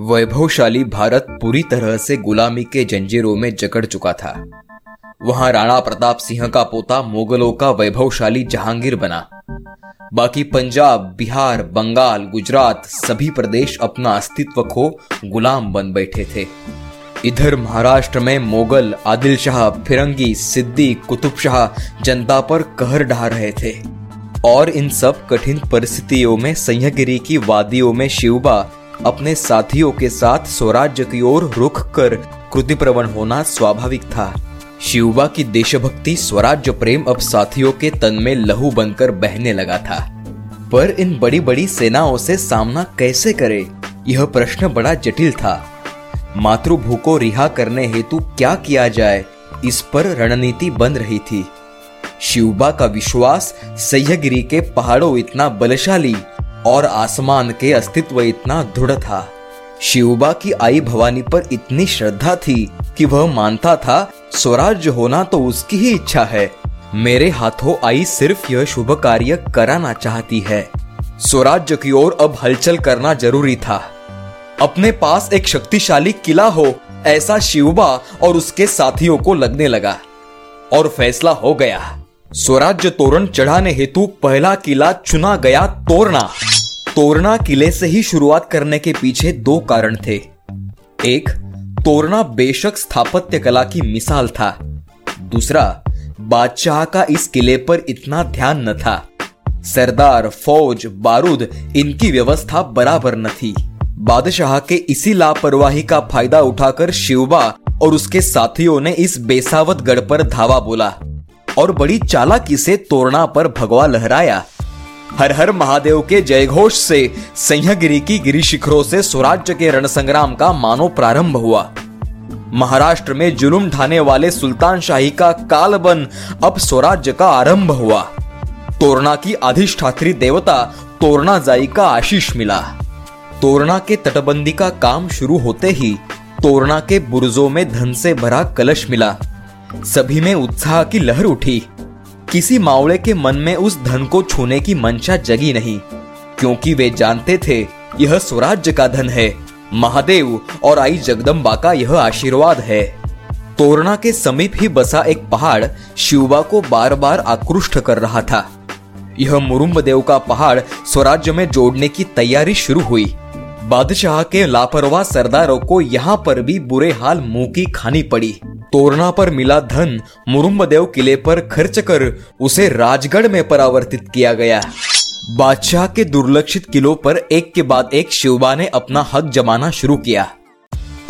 वैभवशाली भारत पूरी तरह से गुलामी के जंजीरों में जकड़ चुका था। वहाँ राणा प्रताप सिंह का पोता मुगलों का वैभवशाली जहांगीर बना। बाकी पंजाब, बिहार, बंगाल, गुजरात सभी प्रदेश अपना अस्तित्व खो गुलाम बन बैठे थे। इधर महाराष्ट्र में मोगल आदिल शाह फिरंगी, सिद्दी कुतुब शाह जनता पर कहर ढा रहे थे। और इन सब कठिन परिस्थितियों में सह्यगिरी की वादियों में शिवबा अपने साथियों के साथ स्वराज्य की ओर रुख कर कृतिप्रवण होना स्वाभाविक था। शिवबा की देशभक्ति स्वराज्य प्रेम अब साथियों के तन में लहू बनकर बहने लगा था। पर इन बड़ी बड़ी सेनाओं से सामना कैसे करे? यह प्रश्न बड़ा जटिल था। मातृभू को रिहा करने हेतु क्या किया जाए? इस पर रणनीति बन रही थी। शिवबा का विश्वास सह्यगिरी के पहाड़ों इतना बलशाली और आसमान के अस्तित्व इतना दृढ़ था। शिवबा की आई भवानी पर इतनी श्रद्धा थी कि वह मानता था, स्वराज्य होना तो उसकी ही इच्छा है। मेरे हाथों आई सिर्फ़ यह शुभ कार्य कराना चाहती है। स्वराज्य की ओर अब हलचल करना ज़रूरी था। अपने पास एक शक्तिशाली किला हो, ऐसा शिवबा और उसके साथियों को लगने लगा। और फैसला हो गया। स्वराज्य तोरण चढ़ाने हेतु पहला किला चुना गया तोरना। तोरना किले से ही शुरुआत करने के पीछे दो कारण थे। एक, तोरना बेशक स्थापत्य कला की मिसाल था। दूसरा, बादशाह का इस किले पर इतना ध्यान न था। सरदार, फौज, बारूद, इनकी व्यवस्था बराबर न थी। बादशाह के इसी लापरवाही का फ़ायदा उठाकर शिवबा और उसके साथियों ने इस बेसावत गढ़ पर धावा बोला और बड़ी चालाकी से तोरणा पर भगवा लहराया। हर हर महादेव के जयघोष से सह्यगिरी की गिरी शिखरों से स्वराज्य के रण संग्राम का मानो प्रारंभ हुआ। महाराष्ट्र में जुलुम ढाने वाले सुल्तान शाही का कालबन अब स्वराज्य का आरंभ हुआ। तोरना की अधिष्ठात्री देवता तोरना जाई का आशीष मिला। तोरणा के तटबंदी का काम शुरू होते ही तोरणा के बुर्जों में धन से भरा कलश मिला। सभी में उत्साह की लहर उठी। किसी मावड़े के मन में उस धन को छूने की मंशा जगी नहीं, क्योंकि वे जानते थे, यह स्वराज्य का धन है। महादेव और आई जगदम्बा का यह आशीर्वाद है। तोरणा के समीप ही बसा एक पहाड़ शिवबा को बार बार आकृष्ट कर रहा था। यह मुरुम्ब देव का पहाड़ स्वराज्य में जोड़ने की तैयारी शुरू हुई। बादशाह के लापरवाह सरदारों को यहाँ पर भी बुरे हाल मुँह की खानी पड़ी। तोरणा पर मिला धन मुरुम्बदेव किले पर खर्च कर उसे राजगढ़ में परावर्तित किया गया। बादशाह के दुर्लक्षित किलों पर एक के बाद एक शिवबा ने अपना हक जमाना शुरू किया।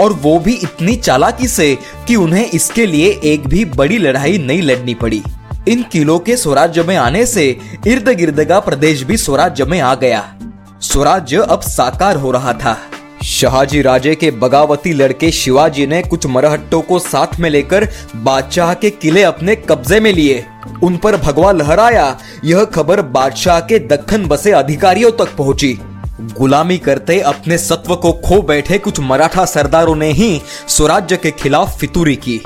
और वो भी इतनी चालाकी से कि उन्हें इसके लिए एक भी बड़ी लड़ाई नहीं लड़नी पड़ी। इन किलों के स्वराज्य में आने से इर्द गिर्द का प्रदेश भी स्वराज्य में आ गया। स्वराज्य अब साकार हो रहा था। शाहजी राजे के बगावती लड़के शिवाजी ने कुछ मरहट्टों को साथ में लेकर बादशाह के किले अपने कब्जे में लिए। उन पर भगवा लहराया। यह खबर बादशाह के दखन बसे अधिकारियों तक पहुँची। गुलामी करते अपने सत्व को खो बैठे कुछ मराठा सरदारों ने ही स्वराज्य के खिलाफ फितूरी की।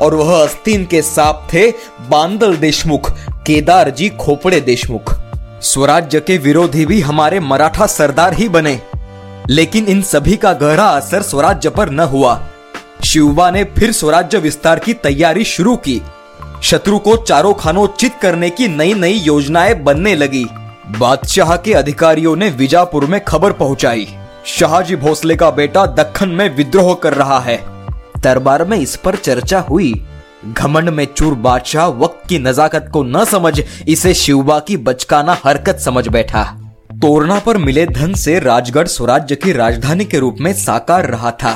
और वह अस्तीन के साप थे बांदल देशमुख केदार जी खोपड़े देशमुख। स्वराज्य के विरोधी भी हमारे मराठा सरदार ही बने। लेकिन इन सभी का गहरा असर स्वराज्य पर न हुआ। शिवबा ने फिर स्वराज्य विस्तार की तैयारी शुरू की। शत्रु को चारों खानों चित करने की नई नई योजनाएँ बनने लगी। बादशाह के अधिकारियों ने विजापुर में खबर पहुंचाई। शाहजी भोसले का बेटा दखन में विद्रोह कर रहा है। दरबार में इस पर चर्चा हुई। घमंड में चूर बादशाह वक्त की नजाकत को न समझ, इसे शिवबा की बचकाना हरकत समझ बैठा। तोरना पर मिले धन से राजगढ़ स्वराज्य की राजधानी के रूप में साकार रहा था।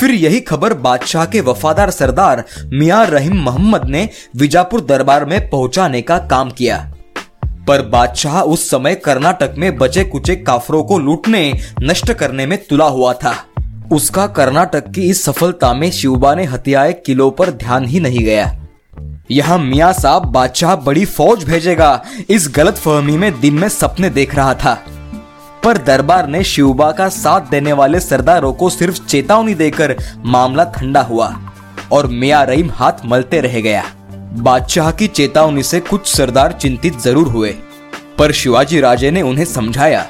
फिर यही खबर बादशाह के वफादार सरदार मियाँ रहीम मोहम्मद ने विजापुर दरबार में पहुँचाने का काम किया। पर बादशाह उस समय कर्नाटक में बचे कुचे काफरों को लूटने, नष्ट करने में तुला हुआ था। उसका कर्नाटक की इस सफलता में शिवबा ने हथियाए किलों पर ध्यान ही नहीं गया। यहाँ मियाँ साहब बादशाह बड़ी फौज भेजेगा। इस गलत फहमी में दिन में सपने देख रहा था। पर दरबार ने शिवबा का साथ देने वाले सरदारों को सिर्फ़ चेतावनी देकर मामला ठंडा हुआ और मियाँ रहीम हाथ मलते रह गया। बादशाह की चेतावनी से कुछ सरदार चिंतित ज़रूर हुए, पर शिवाजी राजे ने उन्हें समझाया।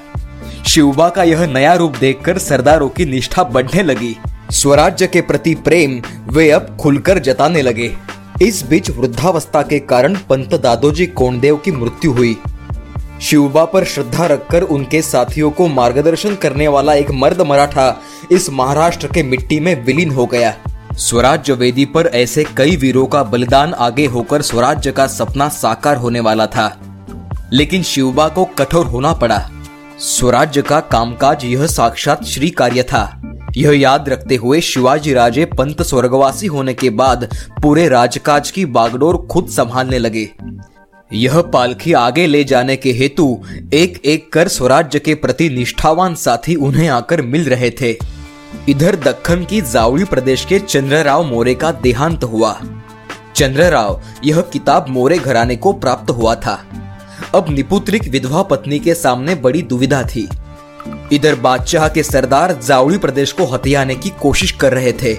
शिवबा का यह नया रूप देखकर सरदारों की निष्ठा बढ़ने लगी। स्वराज्य के प्रति प्रेम वे अब खुलकर जताने लगे। इस बीच वृद्धावस्था के कारण पंत दादोजी कोंडदेव की मृत्यु हुई। शिवबा पर श्रद्धा रखकर उनके साथियों को मार्गदर्शन करने वाला एक मर्द मराठा इस महाराष्ट्र के मिट्टी में विलीन हो गया। स्वराज्य वेदी पर ऐसे कई वीरों का बलिदान आगे होकर स्वराज्य का सपना साकार होने वाला था। लेकिन शिवबा को कठोर होना पड़ा। स्वराज्य का कामकाज यह साक्षात श्री कार्य था। यह याद रखते हुए शिवाजी राजे पंत स्वर्गवासी होने के बाद पूरे राजकाज की बागडोर खुद संभालने लगे। यह पालखी आगे ले जाने के हेतु एक एक कर स्वराज्य के प्रति निष्ठावान साथी उन्हें आकर मिल रहे थे। इधर दक्खन की जावड़ी प्रदेश के चंद्रराव मोरे का देहांत हुआ। चंद्रराव, यह किताब मोरे घराने को प्राप्त हुआ था। अब निपुत्रिक विधवा पत्नी के सामने बड़ी दुविधा थी। इधर बादशाह के सरदार जावड़ी प्रदेश को हथियाने की कोशिश कर रहे थे।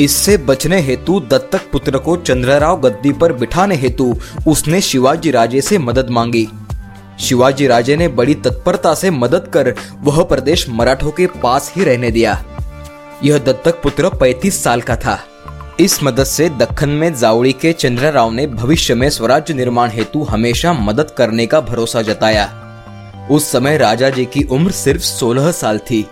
इससे बचने हेतु दत्तक पुत्र को चंद्रराव गद्दी पर बिठाने हेतु उसने शिवाजी राजे से मदद मांगी। शिवाजी राजे ने बड़ी तत्परता से मदद कर वह प्रदेश मराठों के पास ही रहने दिया। यह दत्तक पुत्र 35 साल का था। इस मदद से दखन में जावड़ी के चंद्रराव ने भविष्य में स्वराज्य निर्माण हेतु हमेशा मदद करने का भरोसा जताया। उस समय राजा जी की उम्र सिर्फ़ 16 साल थी।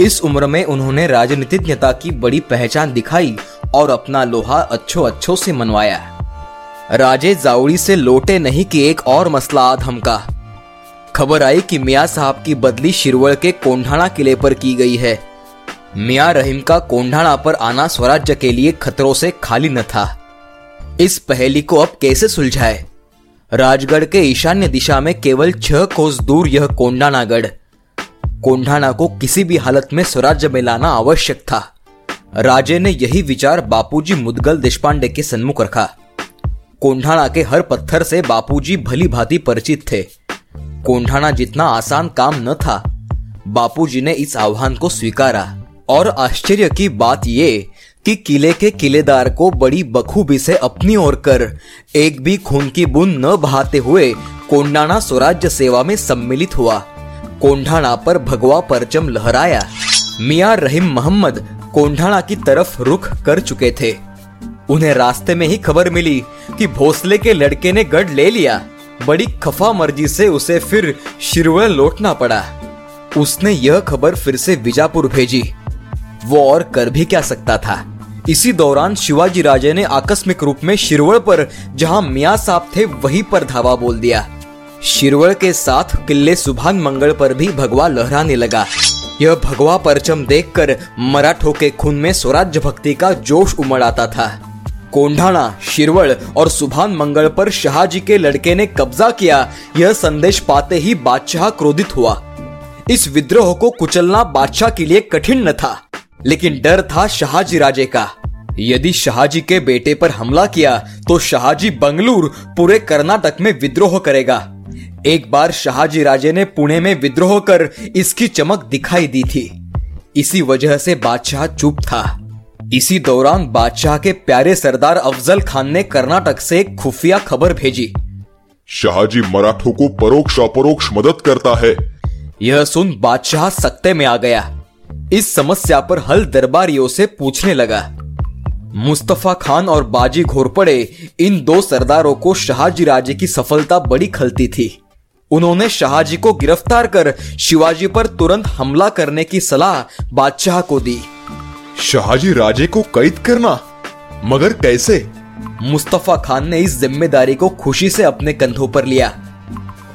इस उम्र में उन्होंने राजनीतिज्ञता की बड़ी पहचान दिखाई और अपना लोहा अच्छो अच्छो से मनवाया। राजे जाउड़ी से लोटे नहीं कि एक और मसला आद हमका। खबर आई कि मियाँ साहब की बदली शिरवल के कोंढाणा किले पर की गई है। मियाँ रहीम का कोंढाणा पर आना स्वराज्य के लिए खतरों से खाली न था। इस पहेली को अब कैसे सुलझाए? राजगढ़ के ईशान्य दिशा में केवल छह कोस दूर यह कोंडानागढ़ कोंढाणा को किसी भी हालत में स्वराज्य में लाना आवश्यक था। राजे ने यही विचार बापूजी मुदगल देशपांडे के सन्मुख रखा। कोंढाणा के हर पत्थर से बापूजी भली भांति परिचित थे। कोंढाणा जितना आसान काम न था, बापूजी ने इस आह्वान को स्वीकारा। और आश्चर्य की बात ये कि किले के किलेदार को बड़ी बखूबी से अपनी ओर कर। एक भी खून की बूंद न बहाते हुए कोंडाना स्वराज्य सेवा में सम्मिलित हुआ। कोंढाणा पर भगवा परचम लहराया। मियाँ रहीम मोहम्मद कोंढाणा की तरफ़ रुख कर चुके थे। उन्हें रास्ते में ही खबर मिली कि भोसले के लड़के ने गढ़ ले लिया। बड़ी खफा मर्ज़ी से उसे फिर शिरवल लौटना पड़ा। उसने यह खबर फिर से विजापुर भेजी। वो और कर भी क्या सकता था? इसी दौरान शिवाजी राजे ने आकस्मिक रूप में शिरवल पर, जहाँ मियाँ साहब थे, वहीं पर धावा बोल दिया। शिरवल के साथ किले सुभान मंगल पर भी भगवा लहराने लगा। यह भगवा परचम देखकर मराठों के खून में स्वराज्य भक्ति का जोश उमड़ आता था। कोंढाणा शिरवल और सुभान मंगल पर शाहजी के लड़के ने कब्जा किया। यह संदेश पाते ही बादशाह क्रोधित हुआ। इस विद्रोह को कुचलना बादशाह के लिए कठिन न था। लेकिन डर था शाहजी राजे का। यदि शाहजी के बेटे पर हमला किया तो शाहजी बंगलूर पूरे कर्नाटक में विद्रोह करेगा। एक बार शाहजी राजे ने पुणे में विद्रोह कर इसकी चमक दिखाई दी थी। इसी वजह से बादशाह चुप था। इसी दौरान बादशाह के प्यारे सरदार अफजल खान ने कर्नाटक से एक खुफिया खबर भेजी। शाहजी मराठों को परोक्ष अपरोक्ष मदद करता है। यह सुन बादशाह सत्ते में आ गया। इस समस्या पर हल दरबारियों से पूछने लगा। मुस्तफ़ा खान और बाजी घोरपड़े इन दो सरदारों को शाहजी राजे की सफलता बड़ी खलती थी। उन्होंने शाहजी को गिरफ़्तार कर शिवाजी पर तुरंत हमला करने की सलाह बादशाह को दी। शाहजी राजे को कैद करना? मगर कैसे? मुस्तफ़ा खान ने इस ज़िम्मेदारी को खुशी से अपने कंधों पर लिया।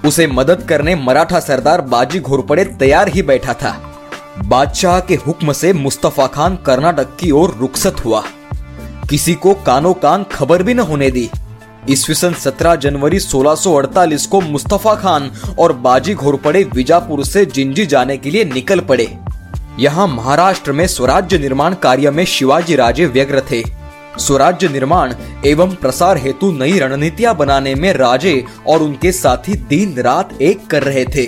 उसे मदद करने मराठा सरदार बाजी घोरपड़े तैयार ही बैठा था। बादशाह के हुक्म से मुस्तफ़ा खान कर्नाटक की ओर रुखसत हुआ। किसी को कानो कान खबर भी न होने दी। ईस्वी सन सत्रह जनवरी 1648 को मुस्तफ़ा खान और बाजी घोरपड़े विजापुर से जिंजी जाने के लिए निकल पड़े। यहाँ महाराष्ट्र में स्वराज्य निर्माण कार्य में शिवाजी राजे व्यग्र थे। स्वराज्य निर्माण एवं प्रसार हेतु नई रणनीतियाँ बनाने में राजे और उनके साथी दिन रात एक कर रहे थे।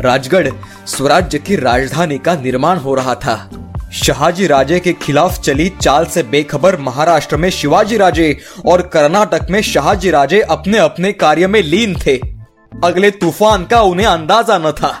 राजगढ़ स्वराज्य की राजधानी का निर्माण हो रहा था। शाहजी राजे के खिलाफ चली चाल से बेखबर महाराष्ट्र में शिवाजी राजे और कर्नाटक में शाहजी राजे अपने अपने कार्य में लीन थे। अगले तूफ़ान का उन्हें अंदाज़ा न था।